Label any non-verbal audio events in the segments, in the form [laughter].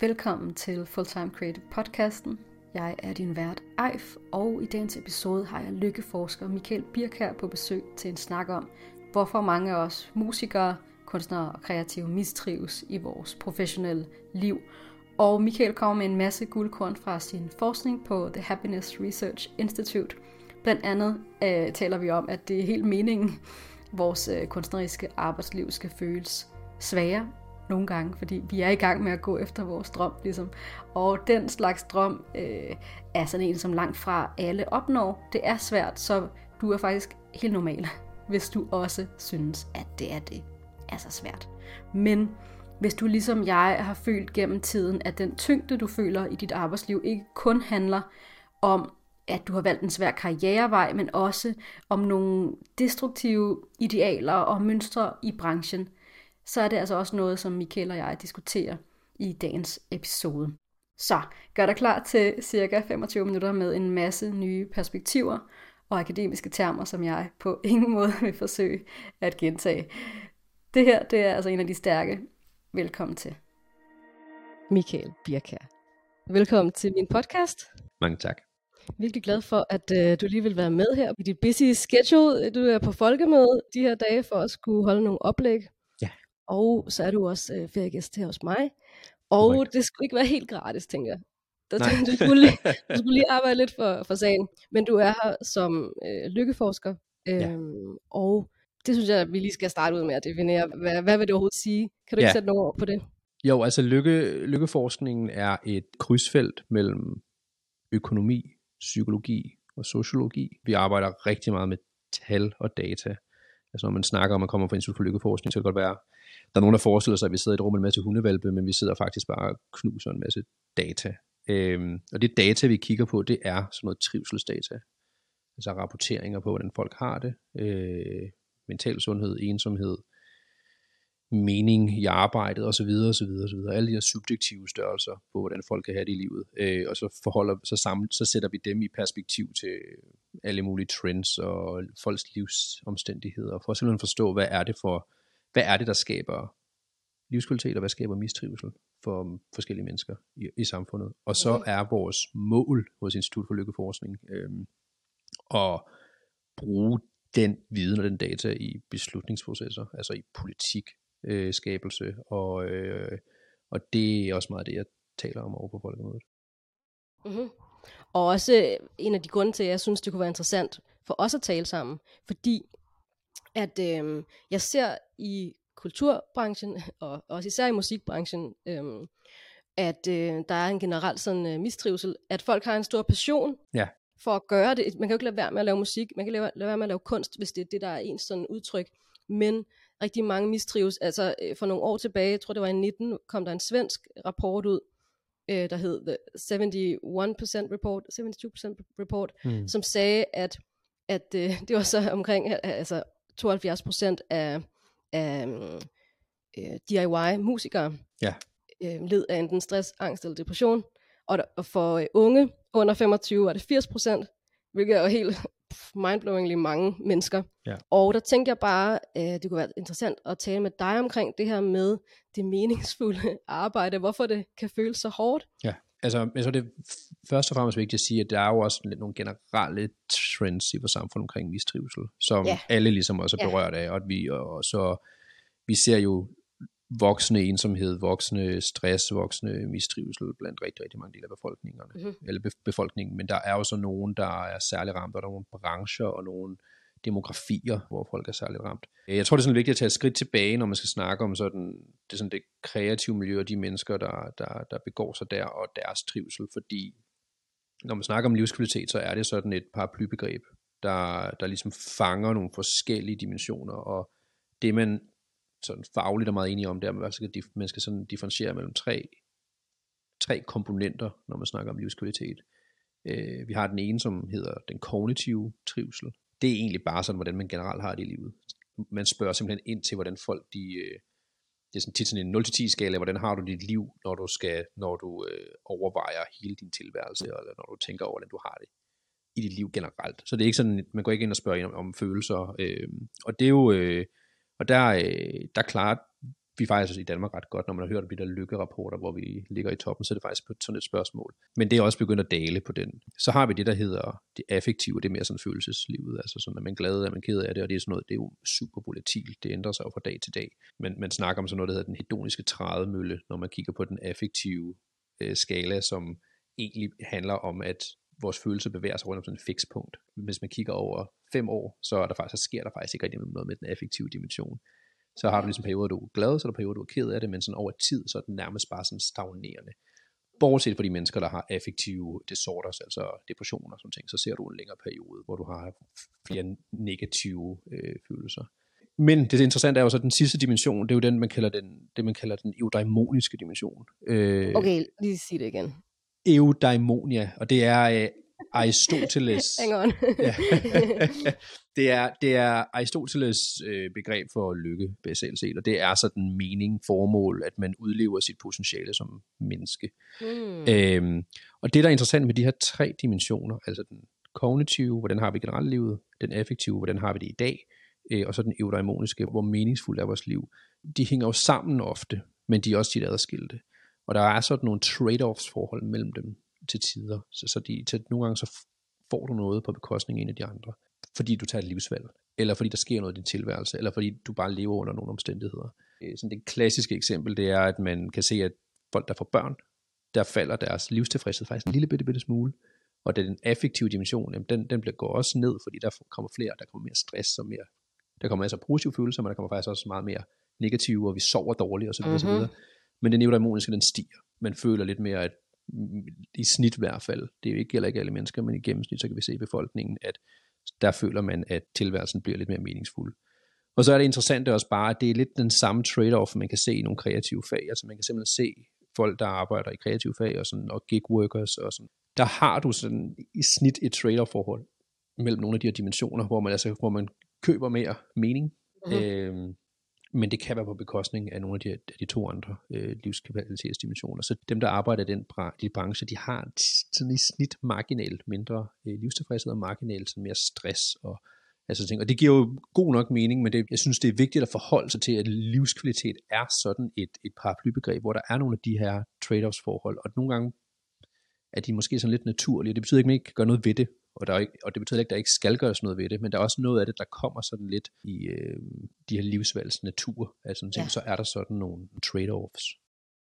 Velkommen til Fulltime Creative podcasten. Jeg er din vært Eif, og i dagens episode har jeg lykkeforsker Michael Birkær på besøg til en snak om, hvorfor mange af os musikere, kunstnere og kreative mistrives i vores professionelle liv. Og Michael kommer med en masse guldkorn fra sin forskning på The Happiness Research Institute. Blandt andet øh, taler vi om, at det er helt meningen, vores øh, kunstneriske arbejdsliv skal føles sværere nogle gange, fordi vi er i gang med at gå efter vores drøm, ligesom. Og den slags drøm øh, er sådan en, som langt fra alle opnår. Det er svært, så du er faktisk helt normal, [laughs] hvis du også synes, at det er det er så svært. Men hvis du ligesom jeg har følt gennem tiden, at den tyngde, du føler i dit arbejdsliv, ikke kun handler om, at du har valgt en svær karrierevej, men også om nogle destruktive idealer og mønstre i branchen, så er det altså også noget, som Michael og jeg diskuterer i dagens episode. Så gør dig klar til cirka 25 minutter med en masse nye perspektiver og akademiske termer, som jeg på [laughs] ingen måde vil forsøge at gentage. Det her, det er altså en af de stærke. Velkommen til. Michael Birkær. Velkommen til min podcast. Mange tak. Virkelig glad for, at uh, du lige vil være med her i dit busy schedule. Du er på folkemøde de her dage for at skulle holde nogle oplæg og så er du også øh, feriegæst her hos mig. Og Correct. det skulle ikke være helt gratis, tænker jeg. Der, du, skulle lige, [laughs] du skulle lige arbejde lidt for, for sagen. Men du er her som øh, lykkeforsker. Øh, ja. Øhm, og det synes jeg, at vi lige skal starte ud med at definere. Hvad, hvad vil det overhovedet sige? Kan du ikke ja. sætte nogle ord på det? Jo, altså lykke, lykkeforskningen er et krydsfelt mellem økonomi, psykologi og sociologi. Vi arbejder rigtig meget med tal og data. Altså når man snakker om, at man kommer fra Institut for Lykkeforskning, så kan det godt være, der er nogen, der forestiller sig, at vi sidder i et rum med en masse hundevalpe, men vi sidder faktisk bare og knuser en masse data. Øhm, og det data, vi kigger på, det er sådan noget trivselsdata. Altså rapporteringer på, hvordan folk har det. Øh, mental sundhed, ensomhed, mening i arbejdet osv. osv. osv. Alle de her subjektive størrelser på, hvordan folk kan have det i livet. Øh, og så, forholder, så, sammen, så sætter vi dem i perspektiv til alle mulige trends og folks livsomstændigheder, for at simpelthen forstå, hvad er det for hvad er det, der skaber livskvalitet, og hvad skaber mistrivsel for forskellige mennesker i, i samfundet. Og så okay. er vores mål hos Institut for Lykkeforskning øh, at bruge den viden og den data i beslutningsprocesser, altså i politik øh, skabelse, og, øh, og det er også meget det, jeg taler om over på folkemødet. Mm-hmm. Og også øh, en af de grunde til, at jeg synes, det kunne være interessant for os at tale sammen, fordi at øh, jeg ser i kulturbranchen, [laughs] og også især i musikbranchen, øh, at øh, der er en generelt sådan øh, mistrivsel, at folk har en stor passion ja. for at gøre det. Man kan jo ikke lade være med at lave musik, man kan lade, lade være med at lave kunst, hvis det er det, der er ens sådan udtryk. Men rigtig mange mistrives. Altså øh, for nogle år tilbage, jeg tror det var i 19, kom der en svensk rapport ud, øh, der hed The 71% Report, 72% Report, mm. som sagde, at at øh, [laughs] det var så omkring altså 72 procent af, af øh, DIY-musikere ja. øh, led af enten stress, angst eller depression. Og, og for øh, unge under 25 er det 80 procent, hvilket er jo helt [laughs] mindblowingly mange mennesker. Ja. Og der tænker jeg bare, øh, det kunne være interessant at tale med dig omkring det her med det meningsfulde [laughs] arbejde, hvorfor det kan føles så hårdt. Ja altså, jeg tror, det er først og fremmest vigtigt at sige, at der er jo også lidt nogle generelle trends i vores samfund omkring mistrivsel, som ja. alle ligesom også er berørt af, og, at vi, og så vi ser jo voksende ensomhed, voksende stress, voksende mistrivsel blandt rigtig, rigtig mange dele af befolkningerne, mm-hmm. eller befolkningen, men der er jo så nogen, der er særlig ramt, og der er nogle brancher og nogle demografier, hvor folk er særligt ramt. Jeg tror, det er sådan vigtigt at tage et skridt tilbage, når man skal snakke om sådan, det, sådan det kreative miljø og de mennesker, der, der, der begår sig der, og deres trivsel, fordi når man snakker om livskvalitet, så er det sådan et paraplybegreb, der, der ligesom fanger nogle forskellige dimensioner, og det man sådan fagligt er meget enige om, det er, at man skal, sådan differentiere mellem tre, tre komponenter, når man snakker om livskvalitet. Øh, vi har den ene, som hedder den kognitive trivsel, det er egentlig bare sådan, hvordan man generelt har det i livet. Man spørger simpelthen ind til, hvordan folk de, øh, det er sådan tit sådan en 0-10 skala, hvordan har du dit liv, når du skal, når du øh, overvejer hele din tilværelse, eller når du tænker over, hvordan du har det i dit liv generelt. Så det er ikke sådan, man går ikke ind og spørger om, om følelser, øh, og det er jo, øh, og der, øh, der klarer vi er faktisk i Danmark ret godt, når man har hørt de der lykkerapporter, hvor vi ligger i toppen, så er det faktisk på sådan et spørgsmål. Men det er også begyndt at dale på den. Så har vi det, der hedder det affektive, det er mere sådan følelseslivet, altså sådan, at man er glad, at man ked af det, og det er sådan noget, det er jo super volatilt, det ændrer sig jo fra dag til dag. Men man snakker om sådan noget, der hedder den hedoniske trædemølle, når man kigger på den affektive øh, skala, som egentlig handler om, at vores følelse bevæger sig rundt om sådan et fikspunkt. Hvis man kigger over fem år, så, er der faktisk, så sker der faktisk ikke rigtig noget med den affektive dimension. Så har du ligesom perioder, du er glad, så er der perioder, du er ked af det, men sådan over tid, så er den nærmest bare sådan stagnerende. Bortset fra de mennesker, der har affektive disorders, altså depressioner og sådan ting, så ser du en længere periode, hvor du har flere negative øh, følelser. Men det interessante er jo så den sidste dimension, det er jo den, man kalder den, det man kalder den eudaimoniske dimension. Øh, okay, lige sig det igen. Eudaimonia, og det er øh, Aristoteles. [laughs] Hang on. [laughs] det, er, det er Aristoteles øh, begreb for lykke, basalt set, og det er sådan mening, formål, at man udlever sit potentiale som menneske. Mm. Øhm, og det, der er interessant med de her tre dimensioner, altså den kognitive, hvordan har vi generelt livet, den affektive, hvordan har vi det i dag, øh, og så den eudaimoniske, hvor meningsfuldt er vores liv, de hænger jo sammen ofte, men de er også tit adskilte. Og der er sådan nogle trade-offs forhold mellem dem til tider. Så, så de, til, nogle gange så får du noget på bekostning af en af de andre, fordi du tager et livsvalg, eller fordi der sker noget i din tilværelse, eller fordi du bare lever under nogle omstændigheder. Øh, sådan det klassiske eksempel, det er, at man kan se, at folk, der får børn, der falder deres livstilfredshed faktisk en lille bitte, bitte smule, og den affektive dimension, jamen den, den bliver, går også ned, fordi der kommer flere, der kommer mere stress og mere, der kommer masser af positive følelser, men der kommer faktisk også meget mere negative, og vi sover dårligt osv. Mm-hmm. osv. Men den neuroimmuniske, den stiger. Man føler lidt mere, at i snit i hvert fald, det er jo ikke, gælder ikke alle mennesker, men i gennemsnit, så kan vi se i befolkningen, at der føler man, at tilværelsen bliver lidt mere meningsfuld. Og så er det interessant også bare, at det er lidt den samme trade-off, man kan se i nogle kreative fag. Altså man kan simpelthen se folk, der arbejder i kreative fag og, sådan, og gig workers og sådan. Der har du sådan i snit et trade-off forhold mellem nogle af de her dimensioner, hvor man, altså, hvor man køber mere mening. Mm-hmm. Øhm, men det kan være på bekostning af nogle af de, af de to andre øh, livskvalitetsdimensioner. Så dem, der arbejder i den bra- de branche, de har sådan i snit marginalt mindre øh, livstilfredshed og marginalt sådan mere stress og altså ting. Og det giver jo god nok mening, men det, jeg synes, det er vigtigt at forholde sig til, at livskvalitet er sådan et, et paraplybegreb, hvor der er nogle af de her trade-offs forhold, og nogle gange er de måske sådan lidt naturlige. Det betyder ikke, at man ikke kan gøre noget ved det, og, der er ikke, og det betyder ikke, at der ikke skal gøres noget ved det, men der er også noget af det, der kommer sådan lidt i øh, de her livsvalgs natur, altså ja. så er der sådan nogle trade-offs.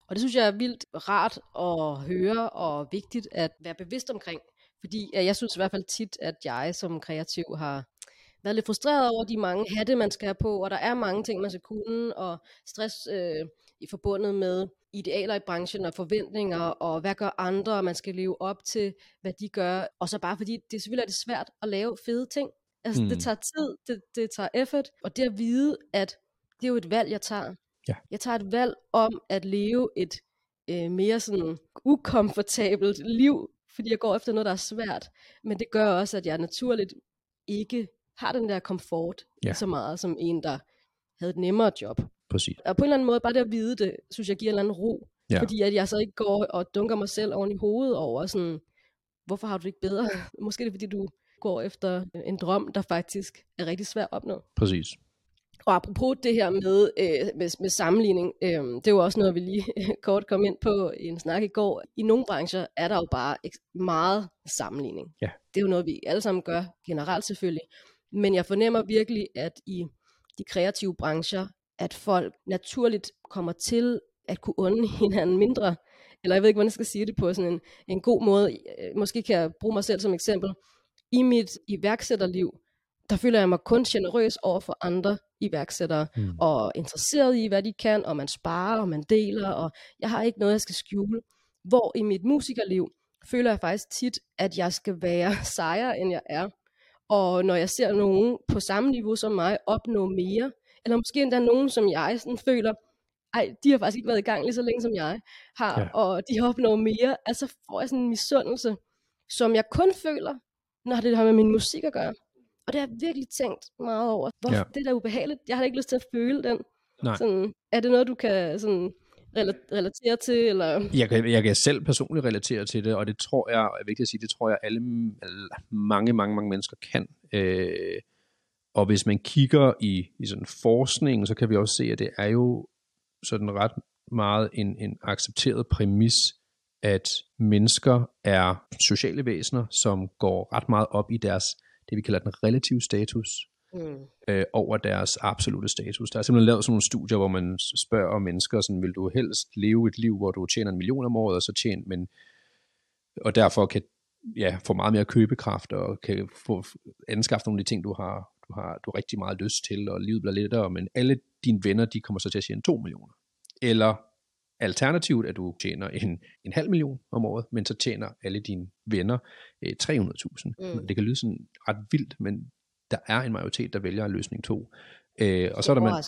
Og det synes jeg er vildt rart at høre, og vigtigt at være bevidst omkring, fordi jeg synes i hvert fald tit, at jeg som kreativ har været lidt frustreret over de mange hatte, man skal have på, og der er mange ting, man skal kunne, og stress øh, i forbundet med idealer i branchen og forventninger, og hvad gør andre, og man skal leve op til, hvad de gør. Og så bare fordi, det selvfølgelig er det svært at lave fede ting. Altså, mm. det tager tid, det, det tager effort, og det at vide, at det er jo et valg, jeg tager. Ja. Jeg tager et valg om at leve et øh, mere sådan ukomfortabelt liv, fordi jeg går efter noget, der er svært. Men det gør også, at jeg naturligt ikke har den der komfort ja. så meget som en, der havde et nemmere job. Præcis. Og på en eller anden måde, bare det at vide det, synes jeg giver en eller anden ro. Ja. Fordi at jeg så ikke går og dunker mig selv oven i hovedet over sådan, hvorfor har du det ikke bedre? [laughs] Måske det er fordi, du går efter en drøm, der faktisk er rigtig svær at opnå. Præcis. Og apropos det her med, øh, med, med sammenligning, øh, det jo også noget, vi lige [laughs] kort kom ind på i en snak i går. I nogle brancher er der jo bare meget sammenligning. Ja. Det er jo noget, vi alle sammen gør generelt selvfølgelig. Men jeg fornemmer virkelig, at i de kreative brancher, at folk naturligt kommer til at kunne unde [laughs] hinanden mindre. Eller jeg ved ikke, hvordan jeg skal sige det på sådan en, en god måde. Øh, måske kan jeg bruge mig selv som eksempel. I mit iværksætterliv, der føler jeg mig kun generøs over for andre iværksættere, mm. og interesseret i, hvad de kan, og man sparer, og man deler, og jeg har ikke noget, jeg skal skjule. Hvor i mit musikerliv, føler jeg faktisk tit, at jeg skal være [laughs] sejere, end jeg er. Og når jeg ser nogen på samme niveau som mig opnå mere, eller måske endda nogen, som jeg sådan føler, ej, de har faktisk ikke været i gang lige så længe, som jeg har, ja. og de har opnået mere, altså får jeg sådan en misundelse, som jeg kun føler, når det har med min musik at gøre. Og det har jeg virkelig tænkt meget over. Hvorfor ja. det er da ubehageligt. Jeg har ikke lyst til at føle den. Nej. Sådan, er det noget, du kan sådan, relatere til? Eller? Jeg, kan, jeg kan selv personligt relatere til det, og det tror jeg, er vigtigt at sige, det tror jeg alle, alle mange, mange, mange mennesker kan. Øh, og hvis man kigger i, i sådan forskningen, så kan vi også se, at det er jo sådan ret meget en, en accepteret præmis, at mennesker er sociale væsener, som går ret meget op i deres, det vi kalder den relative status, mm. øh, over deres absolute status. Der er simpelthen lavet sådan nogle studier, hvor man spørger mennesker, sådan, vil du helst leve et liv, hvor du tjener en million om året, og så tjent, men, og derfor kan ja, få meget mere købekraft, og kan få anskaffe nogle af de ting, du har, du har, du har rigtig meget lyst til, og livet bliver lettere, men alle dine venner, de kommer så til at tjene 2 millioner. Eller alternativt, at du tjener en, en halv million om året, men så tjener alle dine venner øh, 300.000. Mm. Det kan lyde sådan ret vildt, men der er en majoritet, der vælger løsning 2. Øh, og så er der man,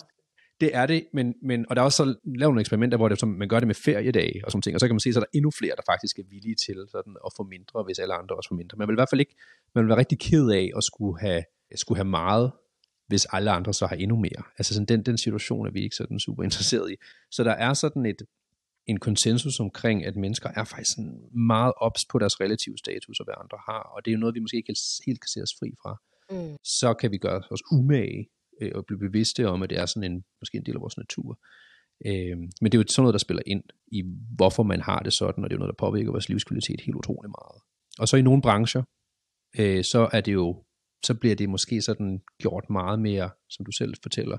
det er det, men, men, og der er også så lavet nogle eksperimenter, hvor det, som, man gør det med feriedage og sådan ting, og så kan man se, at der er endnu flere, der faktisk er villige til sådan, at få mindre, hvis alle andre også får mindre. Man vil i hvert fald ikke, man vil være rigtig ked af at skulle have, skulle have meget, hvis alle andre så har endnu mere. Altså sådan, den, den situation er vi ikke sådan super interesseret i. Så der er sådan et, en konsensus omkring, at mennesker er faktisk sådan meget ops på deres relative status, og hvad andre har, og det er jo noget, vi måske ikke helt kan se os fri fra. Mm. Så kan vi gøre os umage øh, og blive bevidste om, at det er sådan en, måske en del af vores natur. Øh, men det er jo sådan noget, der spiller ind i, hvorfor man har det sådan, og det er jo noget, der påvirker vores livskvalitet helt utrolig meget. Og så i nogle brancher, øh, så er det jo, så bliver det måske sådan gjort meget mere, som du selv fortæller,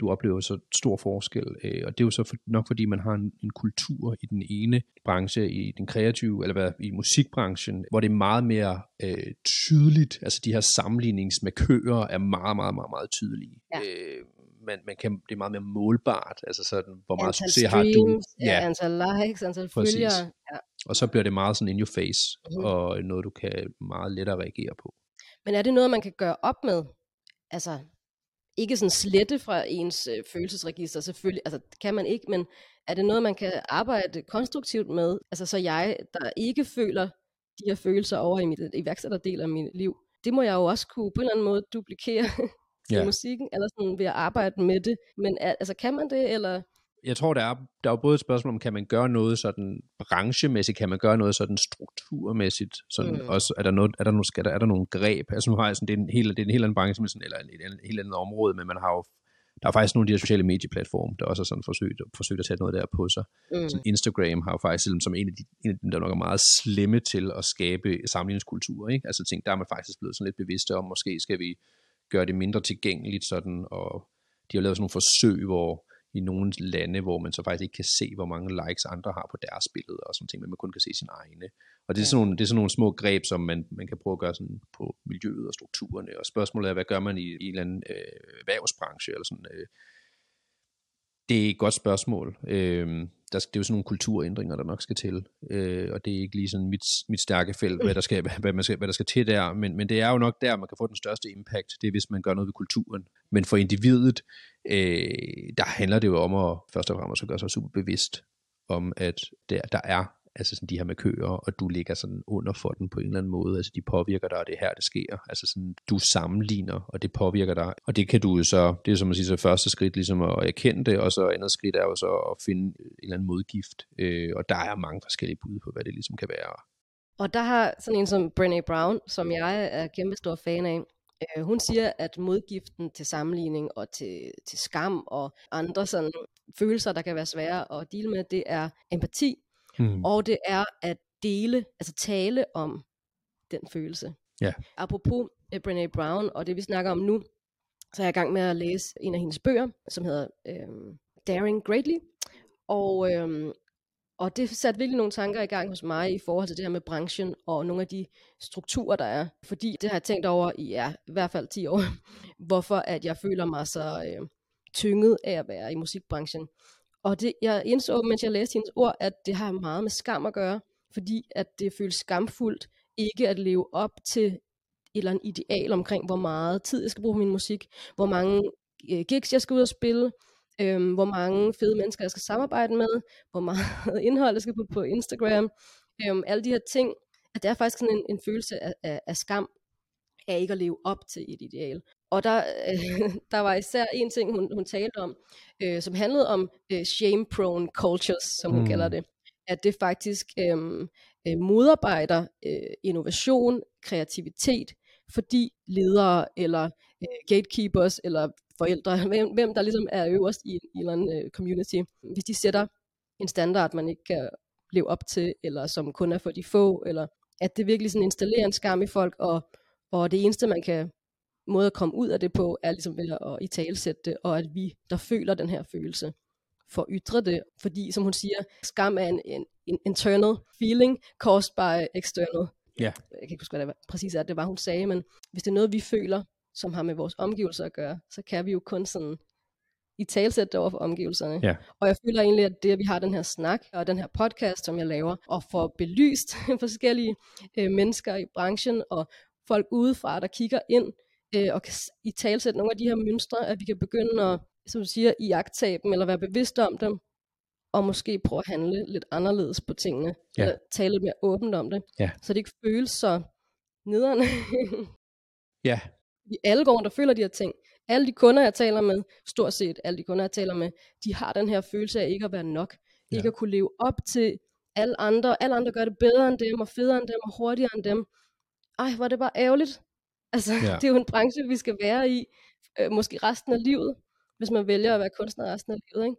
du oplever så stor forskel. Øh, og det er jo så for, nok fordi, man har en, en kultur i den ene branche, i den kreative, eller hvad, i musikbranchen, hvor det er meget mere øh, tydeligt, altså de her sammenligningsmarkører er meget, meget, meget, meget tydelige. Ja. Øh, man, man kan, det er meget mere målbart, altså sådan, hvor meget antal succes streams, har du. Ja, antal likes, antal følgere. Ja. Og så bliver det meget sådan in your face, mm-hmm. og noget, du kan meget lettere reagere på. Men er det noget, man kan gøre op med? Altså, ikke sådan slette fra ens øh, følelsesregister, selvfølgelig, altså det kan man ikke, men er det noget, man kan arbejde konstruktivt med? Altså så jeg, der ikke føler de her følelser over i mit iværksætterdel af mit liv, det må jeg jo også kunne på en eller anden måde duplikere [laughs] i ja. musikken, eller sådan ved at arbejde med det. Men altså kan man det, eller jeg tror, der er, der er både et spørgsmål om, kan man gøre noget sådan branchemæssigt, kan man gøre noget sådan strukturmæssigt, sådan mm. også, er der, noget, er, der nogle, skal der, er der nogle greb, altså nu har jeg sådan, det er en helt, det er en helt anden branche, sådan, eller et, et, et helt andet område, men man har jo, der er faktisk nogle af de her sociale medieplatforme, der også har sådan forsøgt, forsøgt at tage noget der på sig. Mm. Så Instagram har jo faktisk, som en af, de, en af dem, der nok er meget slemme til at skabe sammenligningskultur, ikke? altså ting, der er man faktisk blevet sådan lidt bevidste om, måske skal vi gøre det mindre tilgængeligt sådan, og de har lavet sådan nogle forsøg, hvor i nogle lande, hvor man så faktisk ikke kan se, hvor mange likes andre har på deres billeder og sådan ting, men man kun kan se sine egne. Og det er, sådan nogle, det er sådan nogle små greb, som man, man kan prøve at gøre sådan på miljøet og strukturerne, og spørgsmålet er, hvad gør man i, i en eller anden øh, erhvervsbranche, eller sådan, øh, det er et godt spørgsmål. Øh, der, det er jo sådan nogle kulturændringer, der nok skal til, øh, og det er ikke lige sådan mit, mit stærke felt, hvad der, skal, [laughs] hvad, man skal, hvad der skal til der, men, men det er jo nok der, man kan få den største impact, det er hvis man gør noget ved kulturen. Men for individet, øh, der handler det jo om at først og fremmest at gøre sig super bevidst om, at der, der er altså sådan de her med køer, og du ligger sådan under for den på en eller anden måde, altså de påvirker dig, og det er her, det sker, altså sådan, du sammenligner, og det påvirker dig, og det kan du jo så, det er som man siger, så første skridt ligesom at erkende det, og så andet skridt er jo så at finde en eller anden modgift, øh, og der er mange forskellige bud på, hvad det ligesom kan være. Og der har sådan en som Brené Brown, som jeg er kæmpe stor fan af, øh, hun siger, at modgiften til sammenligning og til, til skam og andre sådan følelser, der kan være svære at dele med, det er empati. Mm. Og det er at dele, altså tale om den følelse. Ja. Apropos uh, Brené Brown og det vi snakker om nu, så er jeg i gang med at læse en af hendes bøger, som hedder øhm, Daring Greatly. Og, øhm, og det satte virkelig nogle tanker i gang hos mig i forhold til det her med branchen og nogle af de strukturer, der er. Fordi det har jeg tænkt over i ja, i hvert fald 10 år, [laughs] hvorfor at jeg føler mig så øh, tynget af at være i musikbranchen. Og det, jeg indså, mens jeg læste hendes ord, at det har meget med skam at gøre, fordi at det føles skamfuldt ikke at leve op til et eller andet ideal omkring, hvor meget tid jeg skal bruge på min musik, hvor mange øh, gigs jeg skal ud og spille, øhm, hvor mange fede mennesker jeg skal samarbejde med, hvor meget [laughs] indhold jeg skal på på Instagram, øhm, alle de her ting, at det er faktisk sådan en, en følelse af, af, af skam, af ikke at leve op til et ideal. Og der, øh, [laughs] der var især en ting, hun, hun talte om, øh, som handlede om øh, shame-prone cultures, som hun mm. kalder det. At det faktisk øh, øh, modarbejder øh, innovation, kreativitet, fordi ledere eller øh, gatekeepers eller forældre, [laughs] hvem, hvem der ligesom er øverst i, i en eller anden øh, community, hvis de sætter en standard, man ikke kan leve op til, eller som kun er for de få, eller at det virkelig sådan installerer en skam i folk, og, og det eneste, man kan måde at komme ud af det på, er ligesom ved at i talsætte det, og at vi, der føler den her følelse, får ytre det, fordi som hun siger, skam er en, en, en internal feeling caused by external. Ja. Jeg kan ikke huske, hvad det var, præcis er, det var, hun sagde, men hvis det er noget, vi føler, som har med vores omgivelser at gøre, så kan vi jo kun sådan i talsæt det over for omgivelserne. Ja. Og jeg føler egentlig, at det, at vi har den her snak og den her podcast, som jeg laver, og får belyst [laughs] forskellige øh, mennesker i branchen og folk udefra, der kigger ind øh, og kan i talsætte nogle af de her mønstre, at vi kan begynde at, som du siger, iagtage dem, eller være bevidste om dem, og måske prøve at handle lidt anderledes på tingene, ja. eller tale lidt mere åbent om det, ja. så det ikke føles så nederen. ja. Vi alle går og føler de her ting. Alle de kunder, jeg taler med, stort set alle de kunder, jeg taler med, de har den her følelse af ikke at være nok. Ja. Ikke at kunne leve op til alle andre. Alle andre gør det bedre end dem, og federe end dem, og hurtigere end dem. Ej, hvor er det bare ærgerligt. Altså, ja. [laughs] det er jo en branche, vi skal være i, øh, måske resten af livet, hvis man vælger at være kunstner resten af livet. Ikke?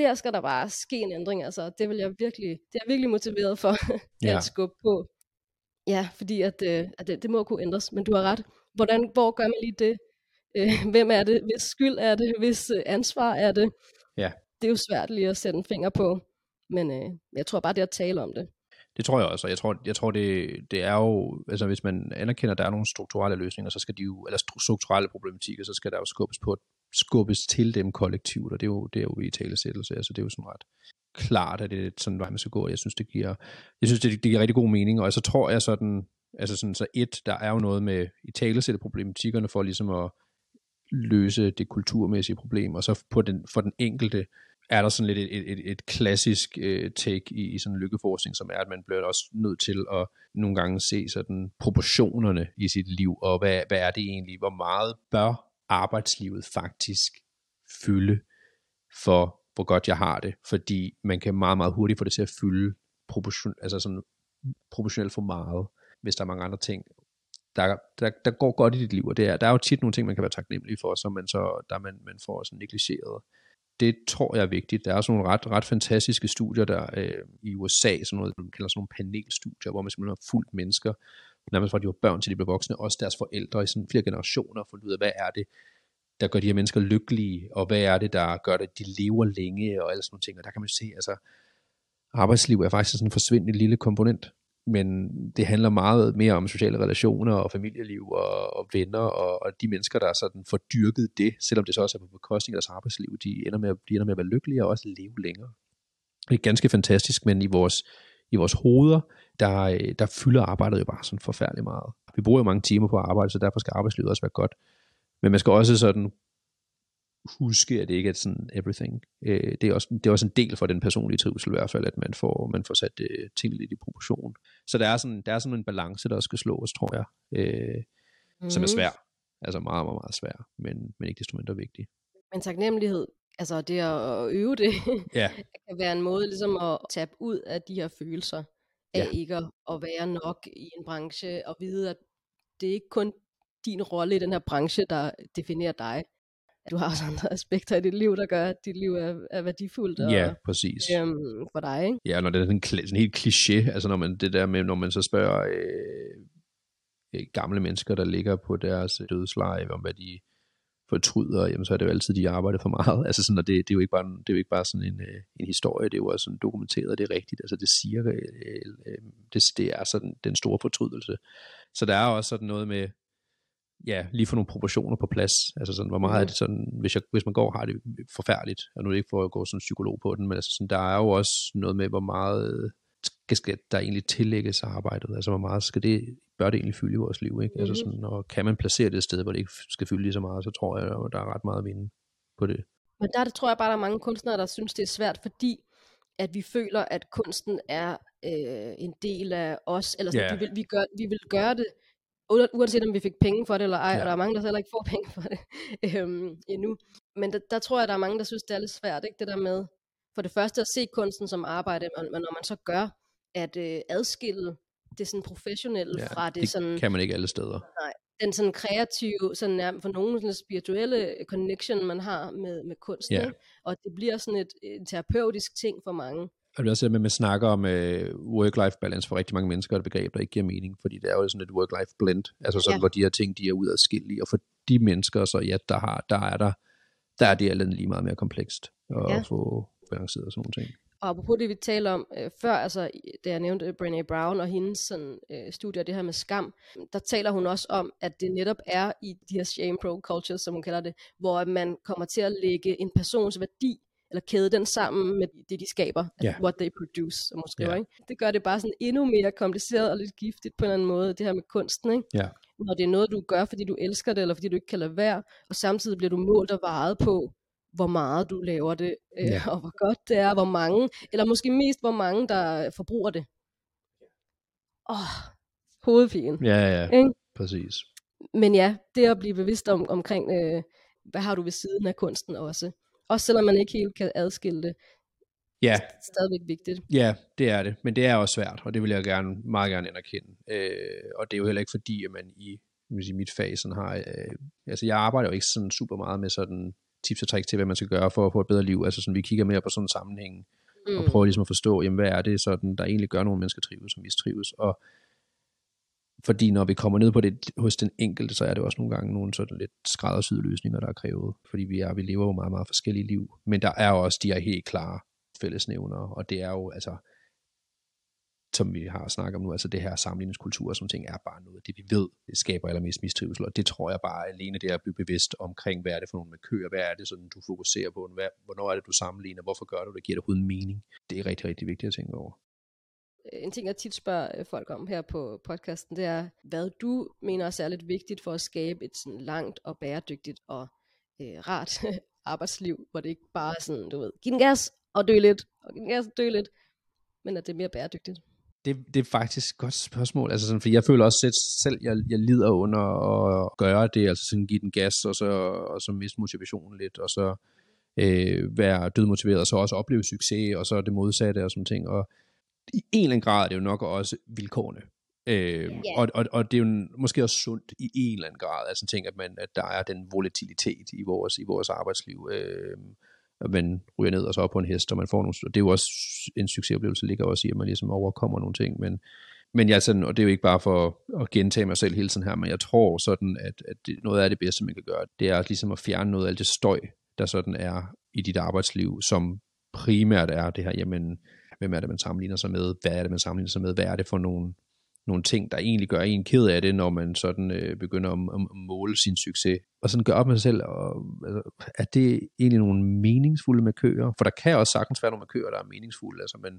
Der skal der bare ske en ændring. Altså, det vil jeg virkelig, det er jeg virkelig motiveret for [laughs] ja. at skubbe på. Ja, fordi at, øh, at det, det må kunne ændres, men du har ret. Hvordan, hvor gør man lige det? Øh, [laughs] hvem er det? Hvis skyld er det? Hvis øh, ansvar er det? Ja. Det er jo svært lige at sætte en finger på, men øh, jeg tror bare, det at tale om det. Det tror jeg også, og jeg tror, jeg tror det, det er jo, altså hvis man anerkender, at der er nogle strukturelle løsninger, så skal de jo, eller strukturelle problematikker, så skal der jo skubbes på, skubbes til dem kollektivt, og det er jo, det er jo i talesættelse, altså det er jo sådan ret klart, at det er sådan vej, man skal gå, jeg synes, det giver, jeg synes, det, det giver rigtig god mening, og så tror jeg sådan, altså sådan, så et, der er jo noget med i talesætte problematikkerne for ligesom at løse det kulturmæssige problem, og så på den, for den enkelte, er der sådan lidt et, et, et, et klassisk øh, take i, i sådan lykkeforskning, som er, at man bliver også nødt til at nogle gange se sådan proportionerne i sit liv, og hvad, hvad er det egentlig, hvor meget bør arbejdslivet faktisk fylde for, hvor godt jeg har det, fordi man kan meget, meget hurtigt få det til at fylde proportion, altså sådan proportionelt for meget, hvis der er mange andre ting, der, der, der går godt i dit liv, og det er, der er jo tit nogle ting, man kan være taknemmelig for, som man så, der man, man får sådan negligeret. Det tror jeg er vigtigt. Der er sådan nogle ret, ret fantastiske studier der øh, i USA, sådan noget, man kalder sådan nogle panelstudier, hvor man simpelthen har fulgt mennesker, nærmest fra de var børn til de blev voksne, også deres forældre i sådan flere generationer, fundet ud af, hvad er det, der gør de her mennesker lykkelige, og hvad er det, der gør det, at de lever længe, og alle sådan nogle ting. Og der kan man se, altså, arbejdsliv er faktisk sådan en forsvindende lille komponent men det handler meget mere om sociale relationer og familieliv og, og venner og, og de mennesker, der sådan får dyrket det, selvom det så også er på bekostning af deres arbejdsliv, de ender med, at, de ender med at være lykkelige og også leve længere. Det er ganske fantastisk, men i vores, i vores hoveder, der, der fylder arbejdet jo bare sådan forfærdeligt meget. Vi bruger jo mange timer på at arbejde, så derfor skal arbejdslivet også være godt. Men man skal også sådan huske, at det ikke er sådan everything. Øh, det, er også, det er også en del for den personlige trivsel i hvert fald, at man får, man får sat øh, tingene lidt i proportion. Så der er, sådan, der er sådan en balance, der skal slås, tror jeg, øh, mm. som er mhm. svær. Altså meget, meget, meget svær, men, men ikke desto mindre vigtig. Men taknemmelighed, altså det at øve det, ja. [laughs] kan være en måde ligesom at tabe ud af de her følelser, af ja. ikke at være nok i en branche, og vide, at det er ikke kun din rolle i den her branche, der definerer dig, du har også [laughs] andre aspekter i dit liv, der gør, at dit liv er, er værdifuldt og, ja, præcis. Øhm, for dig. Ikke? Ja, når det er sådan, en, sådan helt kliché, altså når man, det der med, når man så spørger øh, øh, gamle mennesker, der ligger på deres dødsleje, om hvad de fortryder, jamen så er det jo altid, de arbejder for meget. [laughs] Altså sådan, og det, det, er jo ikke bare, det er jo ikke bare sådan en, øh, en historie, det er jo også sådan dokumenteret, det er rigtigt. Altså det siger, øh, øh, det, det er sådan den store fortrydelse. Så der er også sådan noget med, ja, lige få nogle proportioner på plads. Altså sådan, hvor meget er det sådan, hvis, jeg, hvis man går har det forfærdeligt, og nu er det ikke for at gå sådan psykolog på den, men altså sådan, der er jo også noget med, hvor meget skal, skal der egentlig tillægges arbejdet, altså hvor meget skal det, bør det egentlig fylde i vores liv, ikke? Mm. Altså mhm. sådan, og kan man placere det et sted, hvor det ikke skal fylde lige så meget, så tror jeg, at der er ret meget at vinde på det. Men der tror jeg bare, der er mange kunstnere, der synes, det er svært, fordi at vi føler, at kunsten er øh, en del af os, eller sådan, yeah. vi, vil, vi, gør, vi vil gøre det uanset om vi fik penge for det eller ej, ja. og der er mange, der heller ikke får [laughs] penge for det øhm, endnu. Men der, der tror jeg, der er mange, der synes, det er lidt svært, ikke? det der med, for det første at se kunsten som arbejde, men, men når man så gør, at øh, adskille det sådan professionelle ja, fra det, det sådan... kan man ikke alle steder. Nej, den sådan kreative, sådan ja, for nogen sådan spirituelle connection, man har med, med kunsten, ja. og det bliver sådan et, en terapeutisk ting for mange. Og det er også det med, at man snakker om uh, work-life balance for rigtig mange mennesker, er et begreb, der ikke giver mening, fordi det er jo sådan et work-life blend, altså sådan, ja. hvor de her ting, de er ud af skille og for de mennesker, så ja, der, har, der er der, der er det alt lige meget mere komplekst at ja. få balanceret og sådan nogle ting. Og apropos det, vi talte om øh, før, altså da jeg nævnte Brené Brown og hendes sådan, øh, studier, det her med skam, der taler hun også om, at det netop er i de her shame pro cultures, som hun kalder det, hvor man kommer til at lægge en persons værdi eller kæde den sammen med det, de skaber, yeah. what they produce, som hun skriver. Yeah. Ikke? Det gør det bare sådan endnu mere kompliceret og lidt giftigt på en eller anden måde, det her med kunsten. Ikke? Yeah. Når det er noget, du gør, fordi du elsker det, eller fordi du ikke kan lade være, og samtidig bliver du målt og varet på, hvor meget du laver det, øh, yeah. og hvor godt det er, hvor mange, eller måske mest, hvor mange, der forbruger det. Åh, oh, hovedpine. Ja, ja, ikke? præcis. Men ja, det at blive bevidst om, omkring, øh, hvad har du ved siden af kunsten også. Også selvom man ikke helt kan adskille det. Ja. Det er stadigvæk vigtigt. Ja, det er det. Men det er også svært, og det vil jeg gerne, meget gerne anerkende. Øh, og det er jo heller ikke fordi, at man i sige, mit fag sådan har... Øh, altså, jeg arbejder jo ikke sådan super meget med sådan tips og tricks til, hvad man skal gøre for at få et bedre liv. Altså sådan, vi kigger mere på sådan en sammenhæng, mm. og prøver ligesom at forstå, jamen, hvad er det sådan, der egentlig gør nogle mennesker trives, som mistrives. Og fordi når vi kommer ned på det hos den enkelte, så er det også nogle gange nogle sådan lidt skræddersyde løsninger, der er krævet. Fordi vi, er, vi lever jo meget, meget forskellige liv. Men der er også de her helt klare fællesnævner, og det er jo altså, som vi har snakket om nu, altså det her sammenligningskultur som ting er bare noget, det vi ved, det skaber allermest mistrivsel, og det tror jeg bare alene det at blive bevidst omkring, hvad er det for nogle med køer, hvad er det sådan, du fokuserer på, hvad, hvornår er det, du sammenligner, hvorfor gør du det, giver det uden mening. Det er rigtig, rigtig vigtigt at tænke over. En ting, jeg tit spørger øh, folk om her på podcasten, det er, hvad du mener er særligt vigtigt for at skabe et sådan langt og bæredygtigt og øh, rart [laughs] arbejdsliv, hvor det ikke bare er sådan, du ved, giv den gas og dø lidt, og giv den gas og dø lidt, men at det er mere bæredygtigt. Det, det er faktisk et godt spørgsmål, altså sådan, for jeg føler også selv, jeg, jeg lider under at gøre det, altså sådan give den gas, og så, og så miste motivationen lidt, og så øh, være dødmotiveret, og så også opleve succes, og så det modsatte og sådan ting, og i en eller anden grad er det jo nok også vilkårene. Øh, yeah. og, og, og det er jo måske også sundt i en eller anden grad, altså ting, at, man, at der er den volatilitet i vores, i vores arbejdsliv. Øh, at man ryger ned og så op på en hest, og man får nogle, og det er jo også en succesoplevelse, ligger også i, at man ligesom overkommer nogle ting, men, men jeg sådan, og det er jo ikke bare for at gentage mig selv hele tiden her, men jeg tror sådan, at, at det, noget af det bedste, man kan gøre, det er ligesom at fjerne noget af det støj, der sådan er i dit arbejdsliv, som primært er det her, jamen, hvem er det, man sammenligner sig med, hvad er det, man sammenligner sig med, hvad er det for nogle, nogle ting, der egentlig gør en ked af det, når man sådan øh, begynder at, at måle sin succes, og sådan gør op med sig selv, og, altså, er det egentlig nogle meningsfulde markører? For der kan også sagtens være nogle markører, der er meningsfulde, altså, men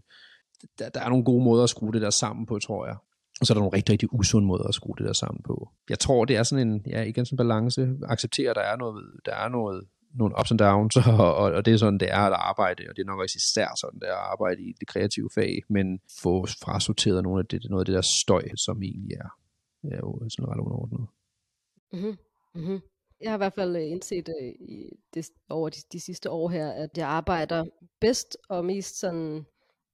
der, der er nogle gode måder at skrue det der sammen på, tror jeg. Og så er der nogle rigtig, rigtig usunde måder at skrue det der sammen på. Jeg tror, det er sådan en, ja, igen sådan en balance. Acceptere, at der er noget, der er noget nogle ups and downs, [laughs] og, og, og det er sådan, det er at arbejde, og det er nok også især sådan, det er at arbejde i det kreative fag, men få frasorteret nogle af det, noget af det der støj, som egentlig er, er jo sådan ret underordnet. Mm-hmm. Mm-hmm. Jeg har i hvert fald øh, indset uh, i det, over de, de sidste år her, at jeg arbejder bedst og mest sådan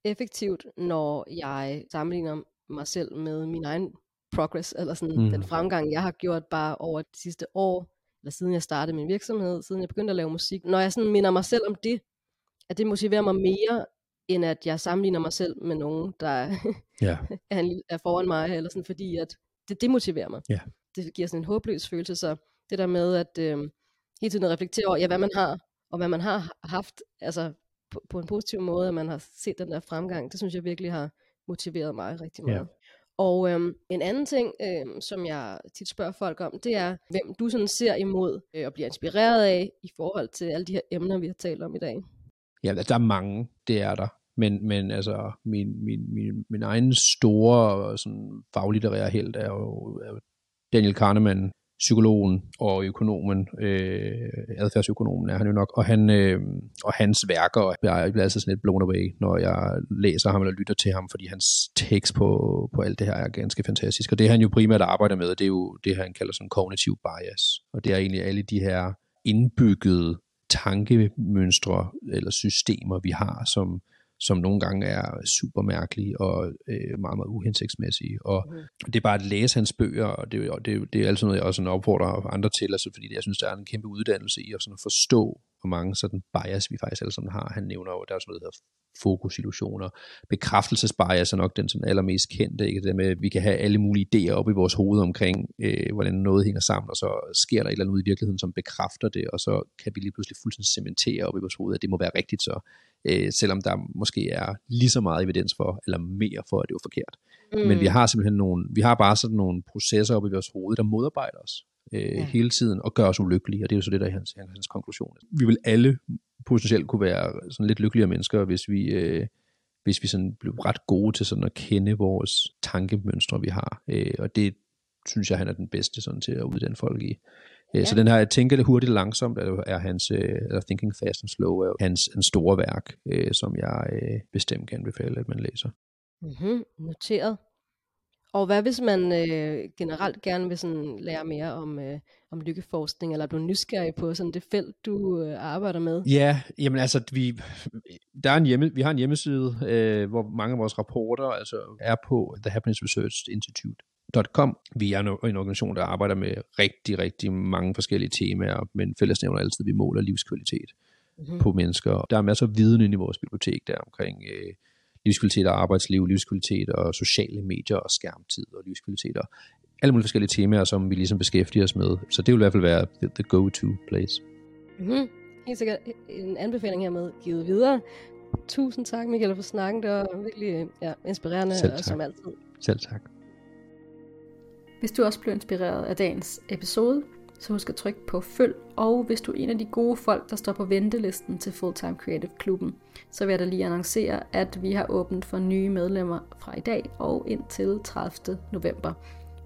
effektivt, når jeg sammenligner mig selv med min egen progress, eller sådan mm. den fremgang, jeg har gjort bare over de sidste år, eller siden jeg startede min virksomhed, siden jeg begyndte at lave musik, når jeg sådan minder mig selv om det, at det motiverer mig mere, end at jeg sammenligner mig selv med nogen, der ja. [laughs] er, er foran mig, eller sådan, fordi at det demotiverer mig. Ja. Det giver sådan en håbløs følelse, så det der med at øh, hele tiden at reflektere over, ja, hvad man har, og hvad man har haft, altså på, på en positiv måde, at man har set den der fremgang, det synes jeg virkelig har motiveret mig rigtig meget. Ja. Og øhm, en anden ting, øhm, som jeg tit spørger folk om, det er, hvem du sådan ser imod øh, og bliver inspireret af i forhold til alle de her emner, vi har talt om i dag. Ja, der er mange, det er der. Men, men altså, min, min, min, min egen store sådan, faglitterære held er jo, er jo Daniel Kahneman, psykologen og økonomen, øh, adfærdsøkonomen er han jo nok, og, han, øh, og hans værker, jeg bliver altså sådan lidt blown away, når jeg læser ham eller lytter til ham, fordi hans tekst på, på alt det her er ganske fantastisk, og det han jo primært arbejder med, det er jo det, han kalder sådan kognitiv bias, og det er egentlig alle de her indbyggede tankemønstre eller systemer, vi har, som, som nogle gange er super mærkelige og øh, meget, meget uhensigtsmæssige. Og mm. det er bare at læse hans bøger, og det, og det, det er altid noget, jeg også opfordrer andre til, altså, fordi jeg synes, der er en kæmpe uddannelse i at sådan forstå, hvor mange sådan bias vi faktisk alle sammen har. Han nævner jo, der er sådan noget, der fokusillusioner. Bekræftelsesbias er nok den sådan allermest kendte, ikke? det med, at vi kan have alle mulige idéer op i vores hoved omkring, øh, hvordan noget hænger sammen, og så sker der et eller andet ud i virkeligheden, som bekræfter det, og så kan vi lige pludselig fuldstændig cementere op i vores hoved, at det må være rigtigt så, øh, selvom der måske er lige så meget evidens for, eller mere for, at det er forkert. Mm. Men vi har simpelthen nogle, vi har bare sådan nogle processer op i vores hoved, der modarbejder os øh, ja. hele tiden og gør os ulykkelige, og det er jo så det, der er hans, hans konklusion. Vi vil alle potentielt kunne være sådan lidt lykkeligere mennesker, hvis vi, øh, hvis vi sådan blev ret gode til sådan at kende vores tankemønstre, vi har. Øh, og det synes jeg, han er den bedste sådan til at uddanne folk i. Øh, ja. Så den her Tænke det hurtigt langsomt, er hans, øh, eller Thinking Fast and Slow, er hans en store værk, øh, som jeg bestemt kan anbefale, at man læser. Mm-hmm. Noteret. Og hvad hvis man øh, generelt gerne vil sådan lære mere om, øh, om lykkeforskning, eller er du nysgerrig på sådan det felt, du øh, arbejder med? Ja, jamen altså, vi, der er en hjemme, vi har en hjemmeside, øh, hvor mange af vores rapporter altså, er på The Happiness Research Institute. .com. Vi er en organisation, der arbejder med rigtig, rigtig mange forskellige temaer, men fællesnævner altid, at vi måler livskvalitet mm-hmm. på mennesker. Der er masser af viden inde i vores bibliotek der omkring øh, livskvalitet og arbejdsliv, livskvalitet og sociale medier og skærmtid og livskvalitet og alle mulige forskellige temaer, som vi ligesom beskæftiger os med. Så det vil i hvert fald være the, the go-to place. Mm-hmm. Helt sikkert en anbefaling hermed givet videre. Tusind tak, Michael, for snakken. Det var virkelig ja, inspirerende, Selv tak. som altid. Selv tak. Hvis du også blev inspireret af dagens episode, så husk at trykke på følg, og hvis du er en af de gode folk, der står på ventelisten til Fulltime Creative Klubben, så vil jeg da lige annoncere, at vi har åbent for nye medlemmer fra i dag og indtil 30. november.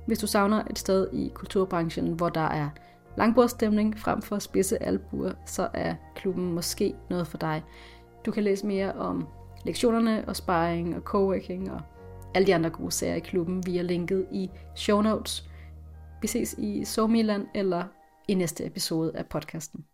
Hvis du savner et sted i kulturbranchen, hvor der er langbordsstemning frem for spidse albuer, så er klubben måske noget for dig. Du kan læse mere om lektionerne og sparring og coworking og alle de andre gode sager i klubben via linket i show notes. Vi ses i Somiland eller i næste episode af podcasten.